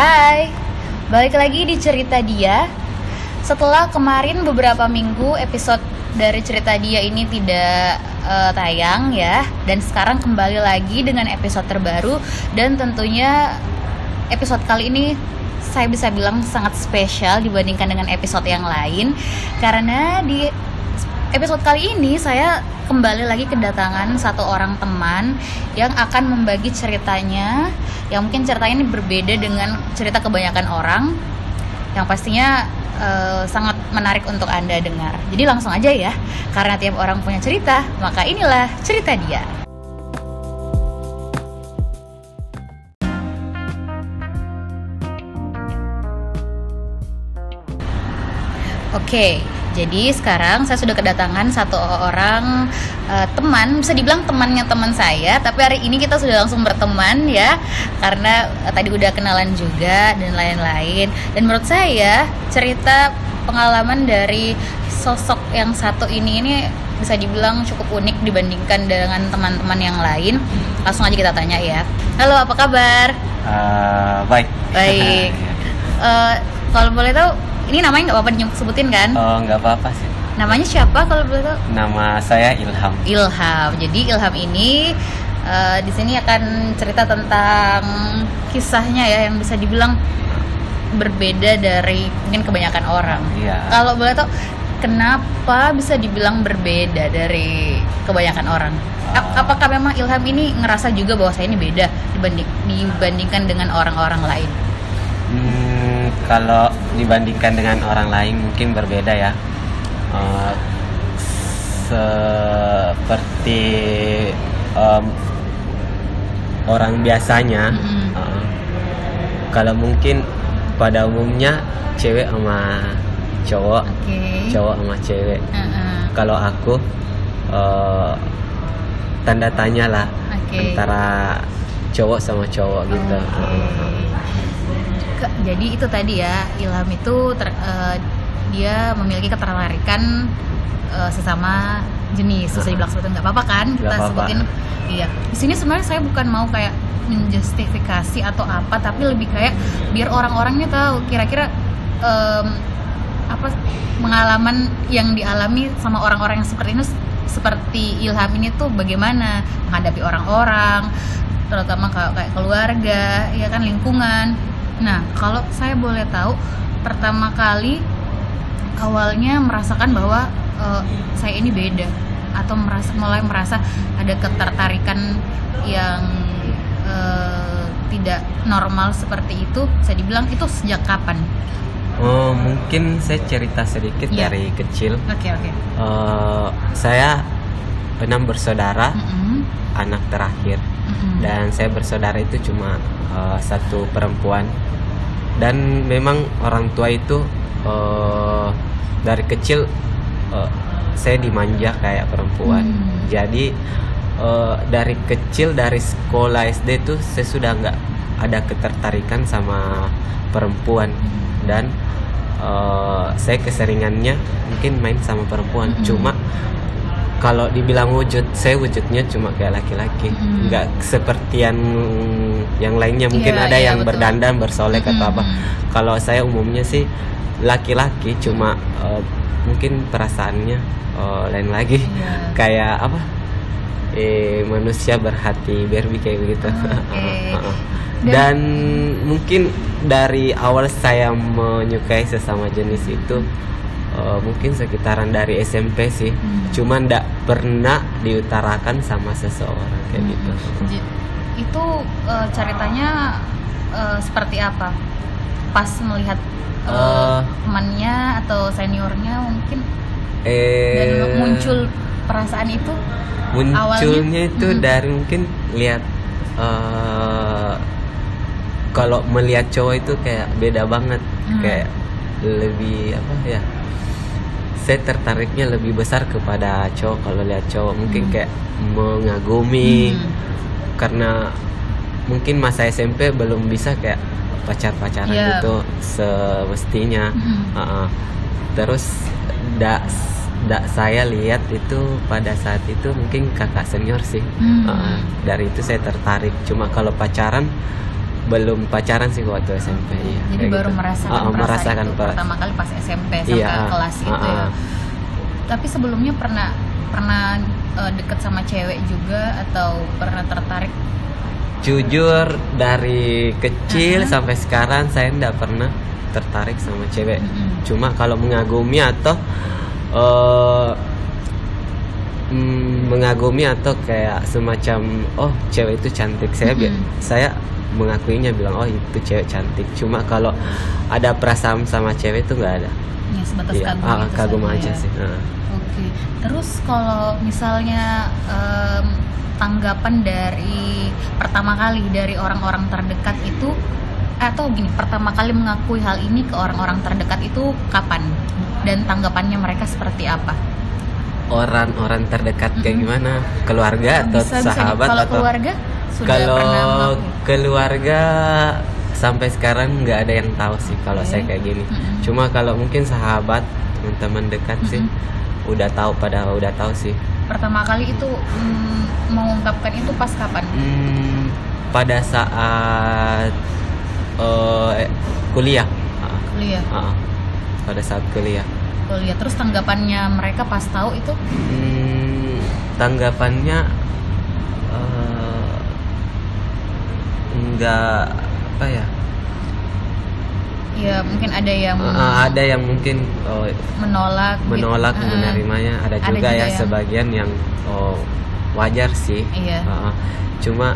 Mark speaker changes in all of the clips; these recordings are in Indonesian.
Speaker 1: Hai, balik lagi di cerita dia. Setelah kemarin beberapa minggu episode dari cerita dia ini tidak uh, tayang ya, dan sekarang kembali lagi dengan episode terbaru dan tentunya episode kali ini saya bisa bilang sangat spesial dibandingkan dengan episode yang lain karena di episode kali ini saya kembali lagi kedatangan satu orang teman yang akan membagi ceritanya. Yang mungkin ceritanya ini berbeda dengan cerita kebanyakan orang. Yang pastinya uh, sangat menarik untuk anda dengar. Jadi langsung aja ya karena tiap orang punya cerita maka inilah cerita dia. Oke, okay, jadi sekarang saya sudah kedatangan satu orang uh, teman, bisa dibilang temannya teman saya, tapi hari ini kita sudah langsung berteman ya, karena uh, tadi udah kenalan juga dan lain-lain. Dan menurut saya cerita pengalaman dari sosok yang satu ini ini bisa dibilang cukup unik dibandingkan dengan teman-teman yang lain. Langsung aja kita tanya ya. Halo, apa kabar?
Speaker 2: Uh, baik.
Speaker 1: Baik. uh, kalau boleh tahu ini namanya nggak apa-apa disebutin kan?
Speaker 2: Oh, nggak apa-apa sih.
Speaker 1: Namanya siapa kalau boleh tahu?
Speaker 2: Nama saya Ilham.
Speaker 1: Ilham. Jadi Ilham ini uh, di sini akan cerita tentang kisahnya ya yang bisa dibilang berbeda dari mungkin kebanyakan orang.
Speaker 2: Iya.
Speaker 1: Kalau boleh tahu kenapa bisa dibilang berbeda dari kebanyakan orang? Uh, Apakah memang Ilham ini ngerasa juga bahwa saya ini beda dibanding dibandingkan dengan orang-orang lain?
Speaker 2: Kalau dibandingkan dengan orang lain mungkin berbeda ya. Uh, seperti um, orang biasanya, mm-hmm. uh, kalau mungkin pada umumnya cewek sama cowok,
Speaker 1: okay.
Speaker 2: cowok sama cewek.
Speaker 1: Uh-uh.
Speaker 2: Kalau aku uh, tanda tanya lah
Speaker 1: okay.
Speaker 2: antara cowok sama cowok gitu.
Speaker 1: Okay. Uh-huh jadi itu tadi ya Ilham itu ter, uh, dia memiliki ketertarikan uh, sesama jenis bisa dibilang seperti nggak apa-apa kan kita
Speaker 2: apa -apa.
Speaker 1: sebutin iya di sini sebenarnya saya bukan mau kayak menjustifikasi atau apa tapi lebih kayak biar orang-orangnya tahu kira-kira um, apa pengalaman yang dialami sama orang-orang yang seperti ini seperti Ilham ini tuh bagaimana menghadapi orang-orang terutama kayak keluarga ya kan lingkungan Nah, kalau saya boleh tahu, pertama kali awalnya merasakan bahwa uh, saya ini beda atau merasa mulai merasa ada ketertarikan yang uh, tidak normal seperti itu, saya dibilang itu sejak kapan?
Speaker 2: Oh, mungkin saya cerita sedikit yeah. dari kecil.
Speaker 1: Oke, okay, oke. Okay.
Speaker 2: Uh, saya enam bersaudara, mm -hmm. anak terakhir, -hmm. dan saya bersaudara itu cuma uh, satu perempuan dan memang orang tua itu uh, dari kecil uh, saya dimanja kayak perempuan hmm. jadi uh, dari kecil dari sekolah SD tuh saya sudah nggak ada ketertarikan sama perempuan hmm. dan uh, saya keseringannya mungkin main sama perempuan hmm. cuma kalau dibilang wujud saya wujudnya cuma kayak laki-laki hmm. nggak seperti yang yang lainnya mungkin yeah, ada yeah, yang betul. berdandan bersolek hmm. atau apa kalau saya umumnya sih laki-laki cuma uh, mungkin perasaannya uh, lain lagi yeah. kayak apa eh manusia berhati Barbie kayak begitu okay. dan, dan mungkin dari awal saya menyukai sesama jenis itu uh, mungkin sekitaran dari SMP sih. Hmm. cuman ndak pernah diutarakan sama seseorang kayak hmm. gitu.
Speaker 1: Itu uh, ceritanya uh, seperti apa? Pas melihat uh, uh, temannya atau seniornya mungkin?
Speaker 2: Eh,
Speaker 1: dan muncul perasaan itu
Speaker 2: munculnya awalnya, itu hmm. dari mungkin lihat uh, kalau melihat cowok itu kayak beda banget. Hmm. kayak lebih apa ya saya tertariknya lebih besar kepada cowok kalau lihat cowok mungkin hmm. kayak mengagumi hmm. karena mungkin masa SMP belum bisa kayak pacar-pacaran yeah. gitu semestinya hmm. uh -uh. terus dak dak saya lihat itu pada saat itu mungkin kakak senior sih hmm. uh, dari itu saya tertarik cuma kalau pacaran belum pacaran sih waktu SMP iya
Speaker 1: Jadi
Speaker 2: kayak
Speaker 1: baru
Speaker 2: gitu.
Speaker 1: merasakan
Speaker 2: Ah, ah,
Speaker 1: perasaan
Speaker 2: merasakan
Speaker 1: itu
Speaker 2: per-
Speaker 1: pertama kali pas SMP sampai
Speaker 2: Iya, ah,
Speaker 1: kelas itu
Speaker 2: ah,
Speaker 1: ya.
Speaker 2: ah.
Speaker 1: Tapi sebelumnya pernah pernah eh, deket sama cewek juga atau pernah tertarik?
Speaker 2: jujur dari kecil
Speaker 1: Aha.
Speaker 2: sampai sekarang saya tidak pernah tertarik sama cewek
Speaker 1: Mm-mm.
Speaker 2: cuma kalau mengagumi atau mm, mengagumi atau kayak semacam oh cewek itu cantik saya bi-
Speaker 1: Mm-mm.
Speaker 2: saya mengakuinya bilang oh itu cewek cantik cuma kalau ada perasaan sama cewek itu nggak ada
Speaker 1: Ya sebatas
Speaker 2: Iya,
Speaker 1: kagum,
Speaker 2: ah, kagum aja
Speaker 1: ya.
Speaker 2: sih ah.
Speaker 1: Oke. Terus kalau misalnya em, tanggapan dari pertama kali dari orang-orang terdekat itu atau gini, pertama kali mengakui hal ini ke orang-orang terdekat itu kapan? Dan tanggapannya mereka seperti apa?
Speaker 2: orang-orang terdekat kayak
Speaker 1: Mm-mm.
Speaker 2: gimana keluarga atau
Speaker 1: Bisa-
Speaker 2: sahabat
Speaker 1: kalau
Speaker 2: atau
Speaker 1: keluarga sudah
Speaker 2: kalau keluarga sampai sekarang nggak ada yang tahu sih kalau
Speaker 1: Oke.
Speaker 2: saya kayak gini
Speaker 1: Mm-mm.
Speaker 2: cuma kalau mungkin sahabat teman-teman dekat sih
Speaker 1: Mm-mm.
Speaker 2: udah tahu pada udah tahu sih
Speaker 1: Pertama kali itu mm, mengungkapkan itu pas kapan?
Speaker 2: Hmm, pada saat eh, kuliah Ah,
Speaker 1: Kuliah.
Speaker 2: ah, pada saat kuliah
Speaker 1: Kuliah. Terus tanggapannya mereka pas tahu itu
Speaker 2: Hmm, tanggapannya eh, enggak apa ya
Speaker 1: ya mungkin ada yang
Speaker 2: Eh, ada yang mungkin oh,
Speaker 1: menolak gitu.
Speaker 2: menolak
Speaker 1: Eh,
Speaker 2: menerimanya ada
Speaker 1: ada
Speaker 2: juga,
Speaker 1: juga
Speaker 2: ya
Speaker 1: yang-
Speaker 2: sebagian yang oh, wajar sih
Speaker 1: Iya.
Speaker 2: Heeh. cuma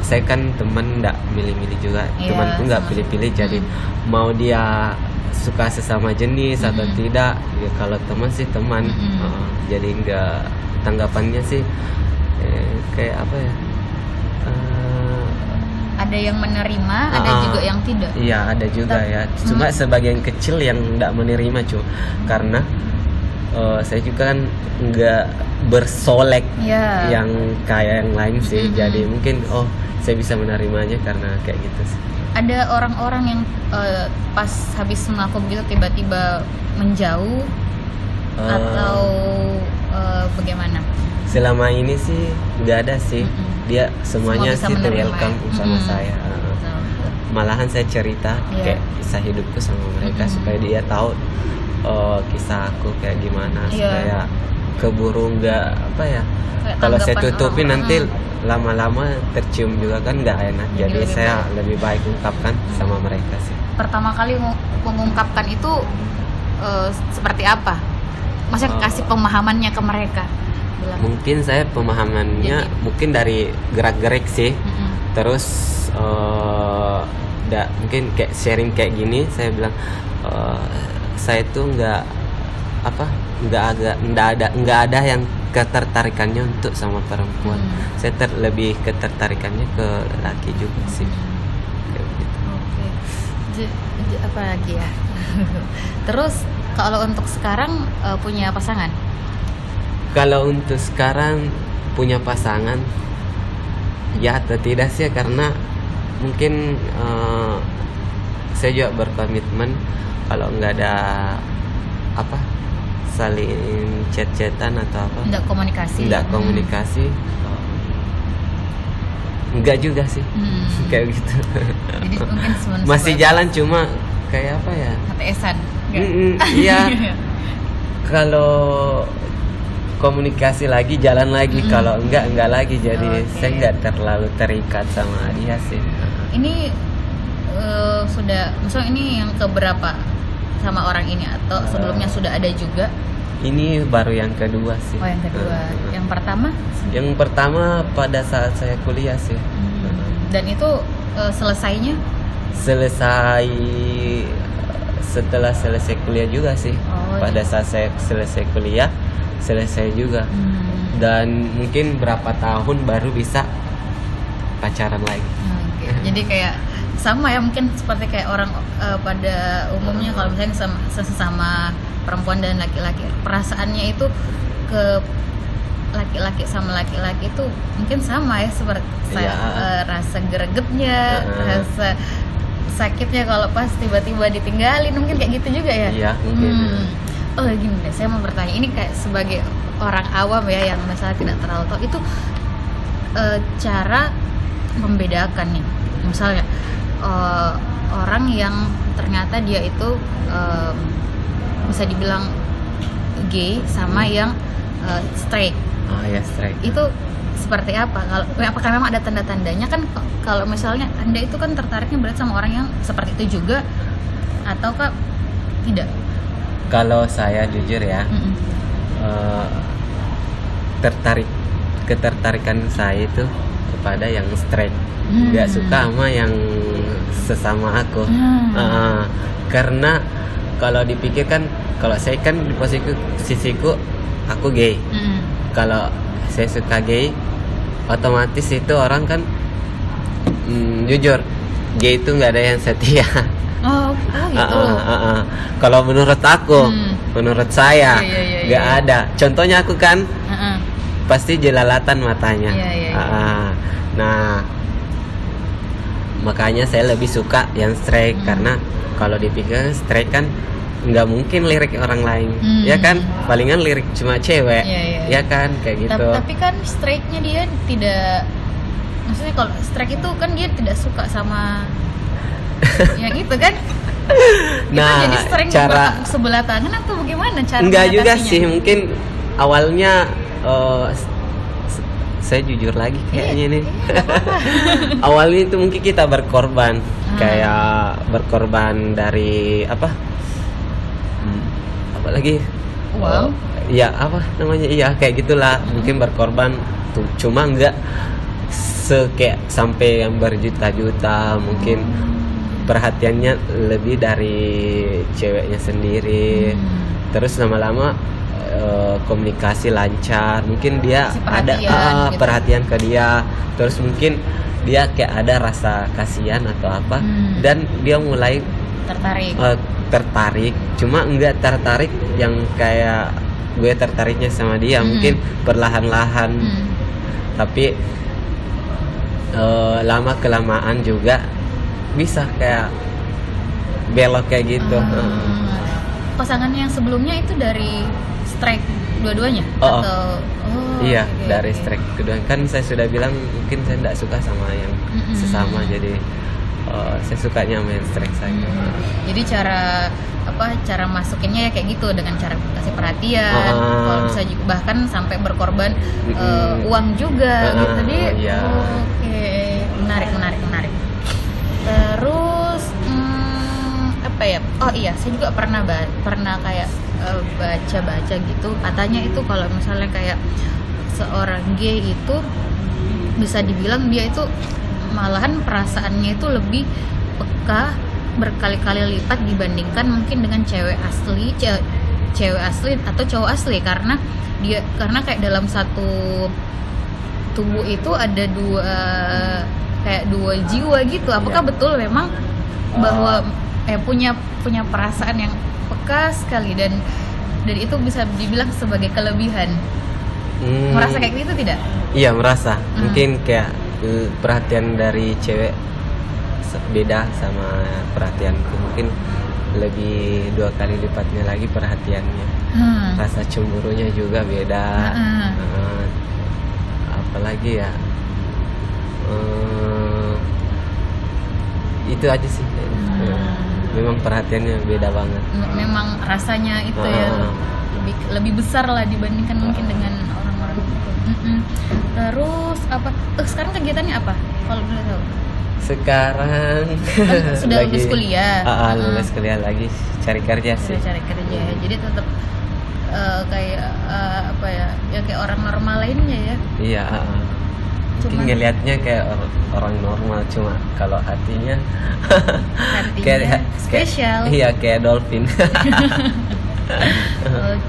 Speaker 2: saya kan temen nggak milih-milih juga
Speaker 1: Iya,
Speaker 2: temanku nggak pilih-pilih jadi
Speaker 1: Mm.
Speaker 2: mau dia suka sesama jenis atau
Speaker 1: Mm-mm.
Speaker 2: tidak ya kalau teman sih teman
Speaker 1: Mm-mm.
Speaker 2: Heeh. jadi nggak tanggapannya sih eh, kayak apa ya
Speaker 1: ada yang menerima ada
Speaker 2: Ah,
Speaker 1: juga yang tidak
Speaker 2: Iya ada juga
Speaker 1: Tapi-
Speaker 2: ya. Cuma
Speaker 1: Hmm.
Speaker 2: sebagian kecil yang tidak menerima cu, karena eh, saya juga kan nggak bersolek
Speaker 1: ya
Speaker 2: yang kayak yang lain sih.
Speaker 1: Mhm.
Speaker 2: Jadi mungkin oh saya bisa menerimanya karena kayak gitu sih.
Speaker 1: ada orang-orang yang eh, pas habis mengaku begitu tiba-tiba menjauh
Speaker 2: Eh,
Speaker 1: atau eh, bagaimana
Speaker 2: selama ini sih nggak ada sih.
Speaker 1: Mm-mm.
Speaker 2: Dia semuanya
Speaker 1: bisa
Speaker 2: sih welcome
Speaker 1: ya?
Speaker 2: sama
Speaker 1: Mhm.
Speaker 2: saya. Malahan saya cerita
Speaker 1: Iya.
Speaker 2: kayak kisah hidupku sama mereka
Speaker 1: Mhm.
Speaker 2: supaya dia tahu eh, kisah aku kayak gimana
Speaker 1: Iya.
Speaker 2: supaya keburu nggak apa ya kalau saya tutupin
Speaker 1: orang,
Speaker 2: nanti
Speaker 1: mm.
Speaker 2: lama-lama tercium juga kan nggak enak
Speaker 1: Jadi
Speaker 2: jadi,
Speaker 1: lebih
Speaker 2: saya
Speaker 1: baik.
Speaker 2: lebih baik ungkapkan sama mereka sih
Speaker 1: pertama kali meng- mengungkapkan itu eh, seperti apa maksudnya
Speaker 2: Oh.
Speaker 1: kasih pemahamannya ke mereka bilang
Speaker 2: mungkin saya pemahamannya
Speaker 1: Jadi-
Speaker 2: mungkin dari gerak-gerik sih
Speaker 1: "Mm-mm."
Speaker 2: terus da, mungkin kayak sharing kayak gini saya bilang eh, saya tuh nggak apa nggak agak nggak ada nggak ada yang ketertarikannya untuk sama perempuan
Speaker 1: Hmm.
Speaker 2: saya ter, lebih ketertarikannya ke laki juga sih kayak gitu.
Speaker 1: Oke. J- j- apa lagi ya? Terus kalau untuk sekarang eh, punya pasangan?
Speaker 2: Kalau untuk sekarang punya pasangan, ya atau tidak sih karena mungkin eh, saya juga berkomitmen kalau nggak ada apa saling chat-chatan atau apa,
Speaker 1: Enggak komunikasi.
Speaker 2: nggak
Speaker 1: Hmm.
Speaker 2: komunikasi, eh, nggak juga sih
Speaker 1: Hmm.
Speaker 2: kayak gitu.
Speaker 1: Jadi mungkin semen-
Speaker 2: Masih jalan cuma kayak apa ya?
Speaker 1: HTS-an. Nggak?
Speaker 2: Mm-mm, Iya. kalau komunikasi lagi jalan lagi
Speaker 1: Mm.
Speaker 2: kalau enggak enggak lagi jadi
Speaker 1: Oke.
Speaker 2: saya enggak terlalu terikat sama dia sih
Speaker 1: Ini eh, sudah, maksudnya ini yang keberapa sama orang ini atau
Speaker 2: Eh.
Speaker 1: sebelumnya sudah ada juga?
Speaker 2: ini baru yang kedua sih
Speaker 1: Oh yang kedua,
Speaker 2: Uh,
Speaker 1: yang pertama?
Speaker 2: yang pertama pada saat saya kuliah sih
Speaker 1: Hmm. Dan itu eh, selesainya?
Speaker 2: selesai setelah selesai kuliah juga sih
Speaker 1: Oh,
Speaker 2: pada
Speaker 1: iya.
Speaker 2: saat saya selesai kuliah selesai juga
Speaker 1: Hmm.
Speaker 2: dan mungkin berapa tahun baru bisa pacaran lagi
Speaker 1: Oke, Jadi kayak sama ya mungkin seperti kayak orang eh, pada umumnya kalau misalnya sama, sesama perempuan dan laki-laki perasaannya itu ke laki-laki sama laki-laki itu mungkin sama ya seperti saya eh, rasa gregetnya,
Speaker 2: Heeh.
Speaker 1: rasa sakitnya kalau pas tiba-tiba ditinggalin mungkin kayak gitu juga ya.
Speaker 2: Iya, mungkin.
Speaker 1: Hmm. Oh gini deh, saya mau bertanya. Ini kayak sebagai orang awam ya yang misalnya tidak terlalu tahu. Itu eh, cara membedakan nih. Misalnya uh, orang yang ternyata dia itu um, bisa dibilang gay sama hmm. yang uh, straight.
Speaker 2: Oh ya straight.
Speaker 1: Itu seperti apa? Kalau apakah memang ada tanda-tandanya? Kan kalau misalnya anda itu kan tertariknya berarti sama orang yang seperti itu juga atau kak tidak
Speaker 2: kalau saya jujur ya mm -mm. Uh, tertarik ketertarikan saya itu kepada yang straight hmm. nggak suka sama yang sesama aku hmm. uh, karena kalau dipikirkan kalau saya kan di posisiku sisiku aku gay hmm. kalau saya suka gay otomatis itu orang kan mm, jujur gay itu nggak ada yang setia
Speaker 1: oh, oh gitu uh, uh, uh, uh.
Speaker 2: kalau menurut aku hmm. menurut saya iya, iya, iya, nggak yeah, yeah, yeah. ada contohnya aku kan uh -uh. pasti jelalatan matanya yeah, yeah, yeah. Uh, uh. nah makanya saya lebih suka yang straight hmm. karena kalau dipikir straight kan nggak mungkin lirik orang lain hmm. ya kan palingan lirik cuma cewek yeah, yeah. ya kan kayak gitu
Speaker 1: tapi, tapi kan straightnya dia tidak maksudnya kalau straight itu kan dia tidak suka sama yang itu kan
Speaker 2: nah jadi cara
Speaker 1: sebelah tangan atau bagaimana cara
Speaker 2: enggak juga sih mungkin awalnya uh, saya jujur lagi kayaknya nih. Awalnya itu mungkin kita berkorban, hmm. kayak berkorban dari apa? Hmm, apa lagi?
Speaker 1: Wow. Uh,
Speaker 2: ya apa namanya? Iya kayak gitulah. Hmm. Mungkin berkorban tuh cuma enggak sekayak sampai yang berjuta-juta mungkin hmm. Perhatiannya lebih dari ceweknya sendiri. Hmm. Terus lama-lama uh, komunikasi lancar mungkin dia ada uh, gitu. perhatian ke dia terus mungkin dia kayak ada rasa kasihan atau apa hmm. dan dia mulai
Speaker 1: tertarik uh,
Speaker 2: tertarik cuma enggak tertarik yang kayak gue tertariknya sama dia hmm. mungkin perlahan-lahan hmm. tapi uh, lama kelamaan juga bisa kayak belok kayak gitu hmm.
Speaker 1: pasangan yang sebelumnya itu dari strike dua-duanya
Speaker 2: oh, oh. atau oh, iya okay, dari okay. strike kedua kan saya sudah bilang mungkin saya tidak suka sama yang mm-hmm. sesama jadi uh, saya sukanya main strike saja mm-hmm.
Speaker 1: jadi cara apa cara masukinnya ya kayak gitu dengan cara kasih perhatian uh, kalau bisa juga bahkan sampai berkorban mm-hmm. uh, uang juga uh, gitu jadi iya. oke okay. menarik menarik menarik terus hmm, apa ya? Oh iya saya juga pernah pernah kayak Eh, baca-baca gitu. Katanya itu kalau misalnya kayak seorang gay itu bisa dibilang dia itu malahan perasaannya itu lebih peka berkali-kali lipat dibandingkan mungkin dengan cewek asli ce cewek asli atau cowok asli. Karena dia karena kayak dalam satu tubuh itu ada dua kayak dua jiwa gitu apakah yeah. betul memang bahwa eh punya punya perasaan yang peka sekali dan dan itu bisa dibilang sebagai kelebihan hmm. merasa kayak gitu tidak
Speaker 2: iya merasa hmm. mungkin kayak eh, perhatian dari cewek beda sama perhatianku mungkin lebih dua kali lipatnya lagi perhatiannya hmm. rasa cemburunya juga beda hmm. uh, apalagi ya uh, itu aja sih. Hmm. Memang perhatiannya beda banget.
Speaker 1: Memang rasanya itu uh. ya lebih lebih besar lah dibandingkan uh. mungkin dengan orang-orang itu. Terus apa? Uh, sekarang kegiatannya apa? Kalau boleh tahu.
Speaker 2: Sekarang
Speaker 1: oh, sudah lagi, lulus kuliah?
Speaker 2: Uh, uh, lulus kuliah lagi cari kerja sih.
Speaker 1: cari kerja ya. jadi tetap uh, kayak uh, apa ya ya kayak orang normal lainnya ya?
Speaker 2: Iya uh, uh mungkin ngelihatnya kayak or orang normal cuma kalau hatinya,
Speaker 1: hatinya kayak spesial
Speaker 2: iya kayak dolphin
Speaker 1: oke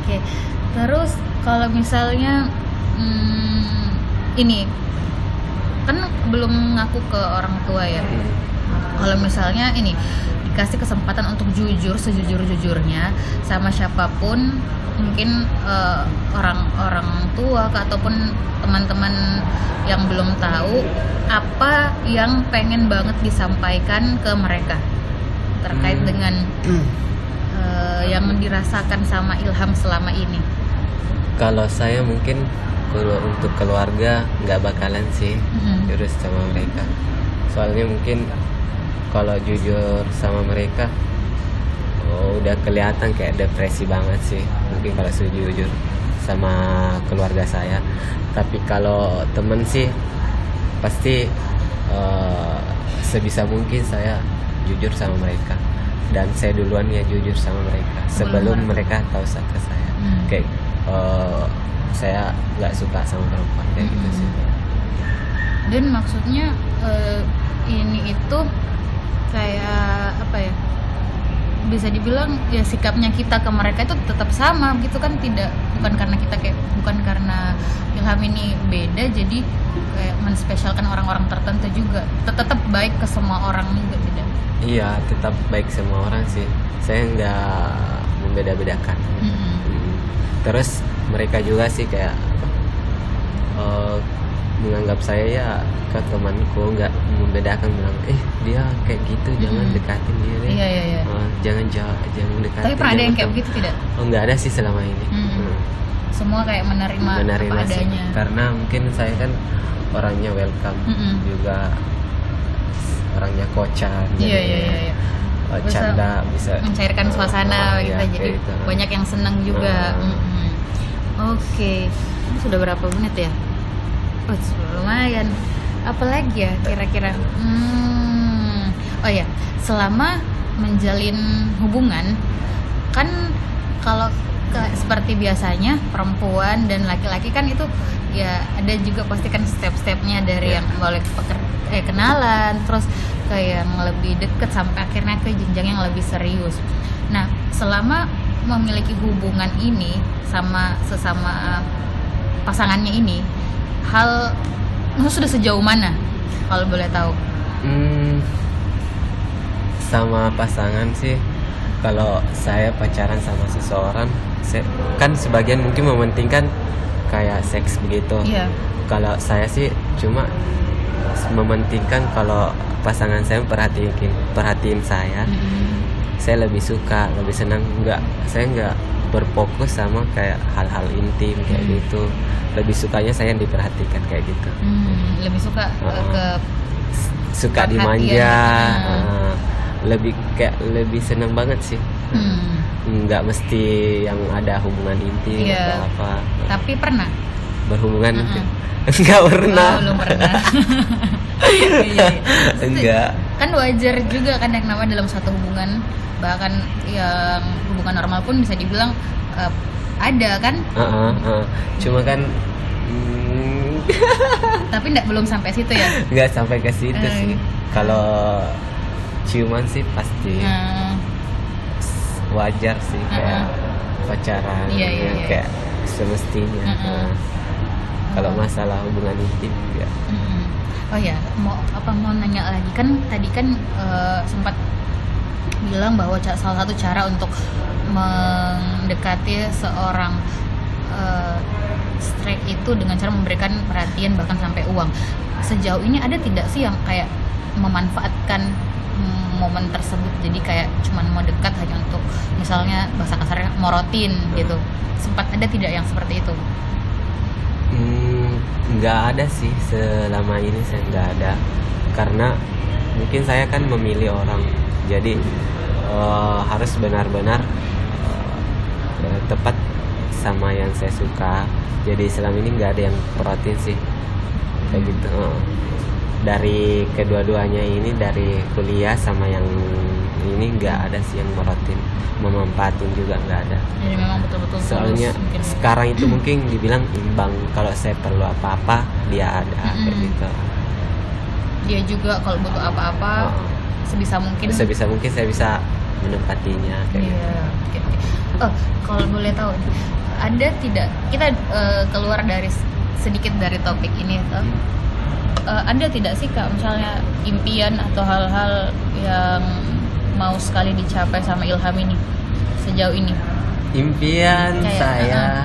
Speaker 1: okay. terus kalau misalnya hmm, ini kan belum ngaku ke orang tua ya hmm. kalau misalnya ini dikasih kesempatan untuk jujur sejujur-jujurnya sama siapa pun mungkin orang-orang uh, tua ataupun teman-teman yang belum tahu apa yang pengen banget disampaikan ke mereka terkait hmm. dengan uh, yang dirasakan sama Ilham selama ini.
Speaker 2: Kalau saya mungkin kalau untuk keluarga nggak bakalan sih hmm. sama mereka soalnya mungkin kalau jujur sama mereka oh, udah kelihatan kayak depresi banget sih. Mungkin kalau sejujur sama keluarga saya. Tapi kalau temen sih pasti uh, sebisa mungkin saya jujur sama mereka. Dan saya duluan ya jujur sama mereka. Sebelum mereka tahu ke saya. Hmm. kayak uh, saya nggak suka sama perempuan kayak gitu hmm. gitu sih.
Speaker 1: Dan maksudnya uh, ini itu kayak apa ya bisa dibilang ya sikapnya kita ke mereka itu tetap sama gitu kan tidak bukan karena kita kayak bukan karena Ilham ini beda jadi kayak menspesialkan orang-orang tertentu juga. Tetap baik ke semua orang juga tidak.
Speaker 2: Iya tetap baik semua orang sih. Saya nggak membeda-bedakan. Mm -hmm. terus mereka juga sih kayak uh, menganggap saya ya ke temanku nggak membedakan bilang eh dia kayak gitu jangan hmm. dekatin dia deh
Speaker 1: iya, iya, iya.
Speaker 2: Uh, jangan jangan dekatin
Speaker 1: tapi pernah ada yang kayak begitu tidak
Speaker 2: oh nggak ada sih selama ini hmm.
Speaker 1: Hmm. semua kayak menerima, menerima apa adanya
Speaker 2: sih. karena mungkin saya kan orangnya welcome hmm. juga orangnya kocan
Speaker 1: iya, iya, iya, iya.
Speaker 2: Uh, canda bisa
Speaker 1: mencairkan uh, suasana uh, gitu ya, jadi gitu. banyak yang senang juga uh. hmm. oke okay. sudah berapa menit ya oh lumayan apalagi ya kira-kira hmm, oh ya selama menjalin hubungan kan kalau ke, seperti biasanya perempuan dan laki-laki kan itu ya ada juga pasti kan step-stepnya dari yeah. yang boleh eh, kenalan terus ke yang lebih deket sampai akhirnya ke jenjang yang lebih serius. Nah selama memiliki hubungan ini sama sesama pasangannya ini hal sudah sejauh mana kalau boleh tahu hmm,
Speaker 2: sama pasangan sih kalau saya pacaran sama seseorang saya, kan sebagian mungkin mementingkan kayak seks begitu yeah. kalau saya sih cuma mementingkan kalau pasangan saya perhatiin perhatiin saya mm -hmm. saya lebih suka lebih senang nggak saya nggak berfokus sama kayak hal-hal intim kayak hmm. gitu lebih sukanya saya yang diperhatikan kayak gitu
Speaker 1: hmm, lebih suka uh, ke
Speaker 2: suka dimanja uh, lebih kayak lebih senang banget sih hmm. nggak mesti yang ada hubungan intim yeah. atau apa
Speaker 1: tapi pernah
Speaker 2: berhubungan uh -huh. Enggak pernah.
Speaker 1: Oh, belum pernah. iya, iya.
Speaker 2: Enggak.
Speaker 1: Kan wajar juga kan yang nama dalam satu hubungan bahkan yang hubungan normal pun bisa dibilang uh, ada kan
Speaker 2: uh, uh, uh. cuma kan hmm.
Speaker 1: tapi enggak belum sampai situ ya
Speaker 2: nggak sampai ke situ uh, sih kalau ciuman sih pasti uh. wajar sih kayak uh pacaran iya, iya, iya. kayak semestinya uh -uh. Uh. kalau masalah hubungan intim ya uh -uh.
Speaker 1: oh ya mau apa mau nanya lagi kan tadi kan uh, sempat bilang bahwa salah satu cara untuk mendekati seorang uh, strike itu dengan cara memberikan perhatian bahkan sampai uang. Sejauh ini ada tidak sih yang kayak memanfaatkan momen tersebut? Jadi kayak cuman mau dekat hanya untuk misalnya bahasa kasarnya morotin gitu. Sempat ada tidak yang seperti itu?
Speaker 2: Hmm, nggak ada sih. Selama ini saya nggak ada. Karena mungkin saya kan memilih orang jadi uh, harus benar-benar uh, tepat sama yang saya suka. Jadi selama ini nggak ada yang protein sih. Kayak gitu uh, dari kedua-duanya ini dari kuliah sama yang ini nggak ada sih yang merotin memanfaatin juga nggak ada.
Speaker 1: Jadi memang betul-betul
Speaker 2: soalnya mungkin. sekarang itu mungkin dibilang imbang. Kalau saya perlu apa-apa dia ada mm -hmm. kayak gitu.
Speaker 1: Dia juga kalau butuh apa-apa oh sebisa mungkin.
Speaker 2: Sebisa mungkin saya bisa menempatinya kayak
Speaker 1: yeah. gitu. Oh, kalau boleh tahu ada tidak kita uh, keluar dari sedikit dari topik ini uh, uh, ada tidak sih kak misalnya impian atau hal-hal yang mau sekali dicapai sama Ilham ini sejauh ini?
Speaker 2: Impian Kayak, saya uh,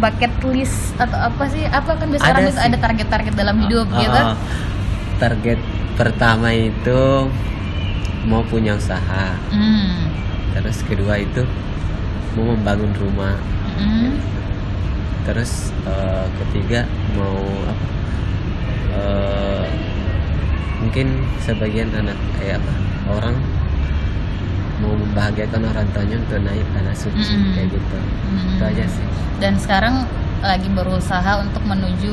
Speaker 1: bucket list atau apa sih? Apa kan biasanya orang ada target-target dalam hidup uh, gitu
Speaker 2: target pertama itu mau punya usaha mm. terus kedua itu mau membangun rumah mm. terus uh, ketiga mau apa uh, mungkin sebagian anak kayak apa orang mau membahagiakan orang tuanya untuk naik tanah suci
Speaker 1: Mm-mm.
Speaker 2: kayak gitu
Speaker 1: Mm.
Speaker 2: itu aja sih
Speaker 1: dan sekarang lagi berusaha untuk menuju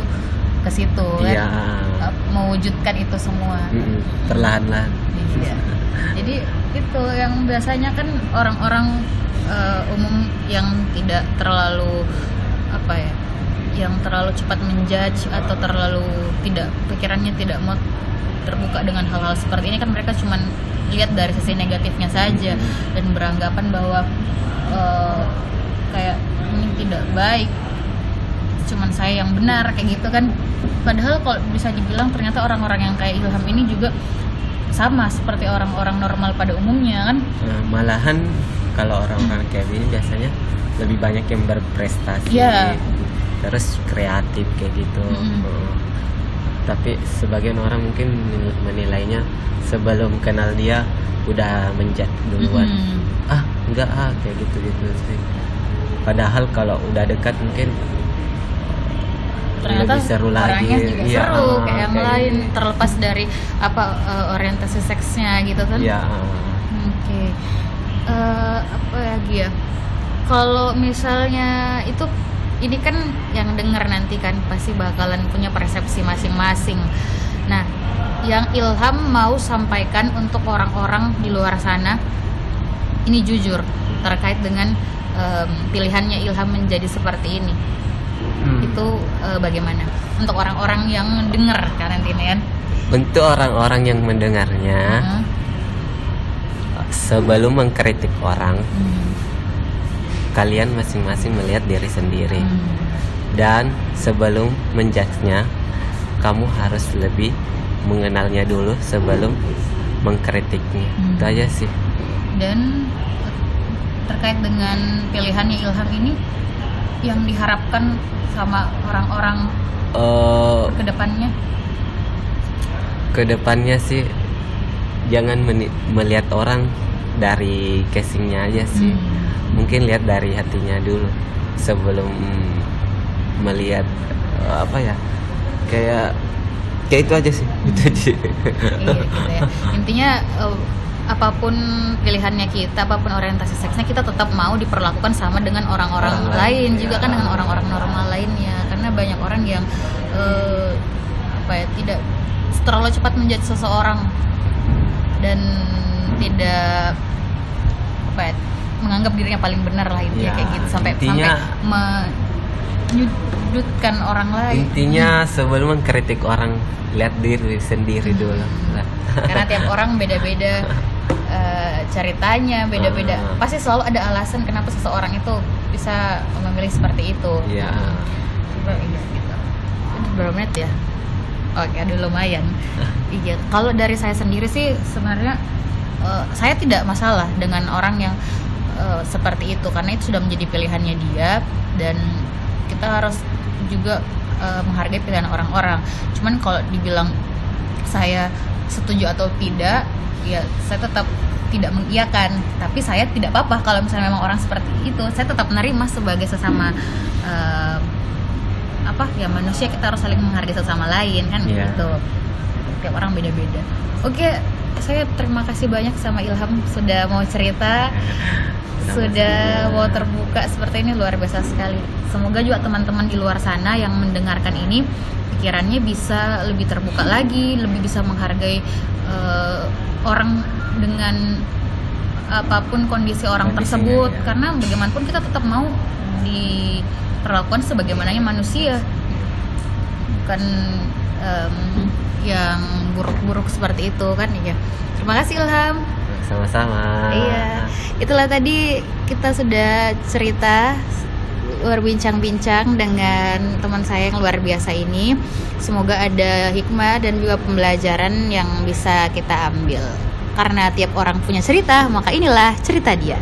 Speaker 1: ke situ
Speaker 2: iya
Speaker 1: kan mewujudkan itu semua
Speaker 2: Mm-mm. perlahan-lahan
Speaker 1: Iya. Jadi itu yang biasanya kan orang-orang eh, umum yang tidak terlalu apa ya, yang terlalu cepat menjudge atau terlalu tidak pikirannya tidak mau terbuka dengan hal-hal seperti ini kan mereka cuman lihat dari sisi negatifnya saja dan beranggapan bahwa eh, kayak ini tidak baik cuman saya yang benar kayak gitu kan. Padahal kalau bisa dibilang ternyata orang-orang yang kayak Ilham ini juga sama seperti orang-orang normal pada umumnya kan
Speaker 2: Nah, malahan kalau orang-orang kayak gini biasanya lebih banyak yang berprestasi
Speaker 1: Iya.
Speaker 2: terus kreatif kayak gitu
Speaker 1: Mm-mm.
Speaker 2: Oh. tapi sebagian orang mungkin menilainya sebelum kenal dia udah menjat duluan
Speaker 1: Mm-mm.
Speaker 2: ah enggak ah kayak gitu gitu sih padahal kalau udah dekat mungkin
Speaker 1: ternyata
Speaker 2: lebih seru
Speaker 1: orangnya
Speaker 2: lagi
Speaker 1: juga
Speaker 2: Iya,
Speaker 1: seru
Speaker 2: ah,
Speaker 1: kayak yang
Speaker 2: kayak
Speaker 1: lain
Speaker 2: gitu.
Speaker 1: terlepas dari apa eh, orientasi seksnya gitu kan
Speaker 2: ya
Speaker 1: Oke. Eh, apa lagi ya? Kalau misalnya itu ini kan yang dengar nanti kan pasti bakalan punya persepsi masing-masing. Nah, yang Ilham mau sampaikan untuk orang-orang di luar sana ini jujur terkait dengan em, pilihannya Ilham menjadi seperti ini.
Speaker 2: Hmm.
Speaker 1: Itu eh, bagaimana? Untuk orang-orang yang dengar karantina kan?
Speaker 2: untuk orang-orang yang mendengarnya
Speaker 1: Hmm.
Speaker 2: sebelum mengkritik orang
Speaker 1: Hmm.
Speaker 2: kalian masing-masing melihat diri sendiri
Speaker 1: Hmm.
Speaker 2: dan sebelum menjudge-nya kamu harus lebih mengenalnya dulu sebelum mengkritiknya
Speaker 1: Hmm.
Speaker 2: itu aja sih
Speaker 1: dan terkait dengan pilihannya Ilham ini yang diharapkan sama orang-orang
Speaker 2: Eh,
Speaker 1: ke
Speaker 2: depannya ke depannya sih jangan melihat orang dari casingnya aja sih
Speaker 1: Hmm.
Speaker 2: mungkin lihat dari hatinya dulu sebelum melihat eh, apa ya kayak kayak itu aja sih itu aja
Speaker 1: Iya, gitu ya. intinya eh, apa pun pilihannya kita apa pun orientasi seksnya kita tetap mau diperlakukan sama dengan orang-orang
Speaker 2: Orang
Speaker 1: lain
Speaker 2: lain,
Speaker 1: juga
Speaker 2: ya.
Speaker 1: kan dengan orang-orang normal lainnya. Karena banyak orang yang eh, apa ya tidak terlalu cepat menjudge seseorang dan tidak apa ya, menganggap dirinya paling benar lah intinya
Speaker 2: Ya,
Speaker 1: kayak gitu. Sampai
Speaker 2: intinya-
Speaker 1: sampai menyudutkan orang lain.
Speaker 2: Intinya sebelum mengkritik orang lihat diri sendiri
Speaker 1: Hmm.
Speaker 2: dulu lah.
Speaker 1: Karena tiap orang beda-beda eh, ceritanya beda-beda.
Speaker 2: Ah.
Speaker 1: pasti selalu ada alasan kenapa seseorang itu bisa memilih seperti itu.
Speaker 2: Ya
Speaker 1: iya gitu. Udah berapa menit ya? Oke aduh lumayan. Iya kalau dari saya sendiri sih sebenarnya eh, saya tidak masalah dengan orang yang eh, seperti itu karena itu sudah menjadi pilihannya dia dan kita harus juga eh, menghargai pilihan orang-orang. Cuman kalau dibilang saya setuju atau tidak ya saya tetap tidak mengiyakan. Tapi saya tidak apa-apa kalau misalnya memang orang seperti itu. Saya tetap menerima sebagai sesama eh, apa ya manusia kita harus saling menghargai sesama lain kan
Speaker 2: Iya.
Speaker 1: gitu tiap orang beda-beda. Oke saya terima kasih banyak sama Ilham sudah mau cerita sudah mau terbuka seperti ini luar biasa sekali. Semoga juga teman-teman di luar sana yang mendengarkan ini pikirannya bisa lebih terbuka lagi lebih bisa menghargai eh, orang dengan apa pun kondisi orang tersebut.
Speaker 2: ya.
Speaker 1: karena bagaimanapun kita tetap mau diperlakukan sebagaimananya manusia. Bukan em, yang buruk-buruk seperti itu kan ya terima kasih Ilham
Speaker 2: sama-sama
Speaker 1: Iya, itulah tadi kita sudah cerita berbincang-bincang dengan teman saya yang luar biasa ini. Semoga ada hikmah dan juga pembelajaran yang bisa kita ambil. Karena tiap orang punya cerita, maka inilah cerita dia.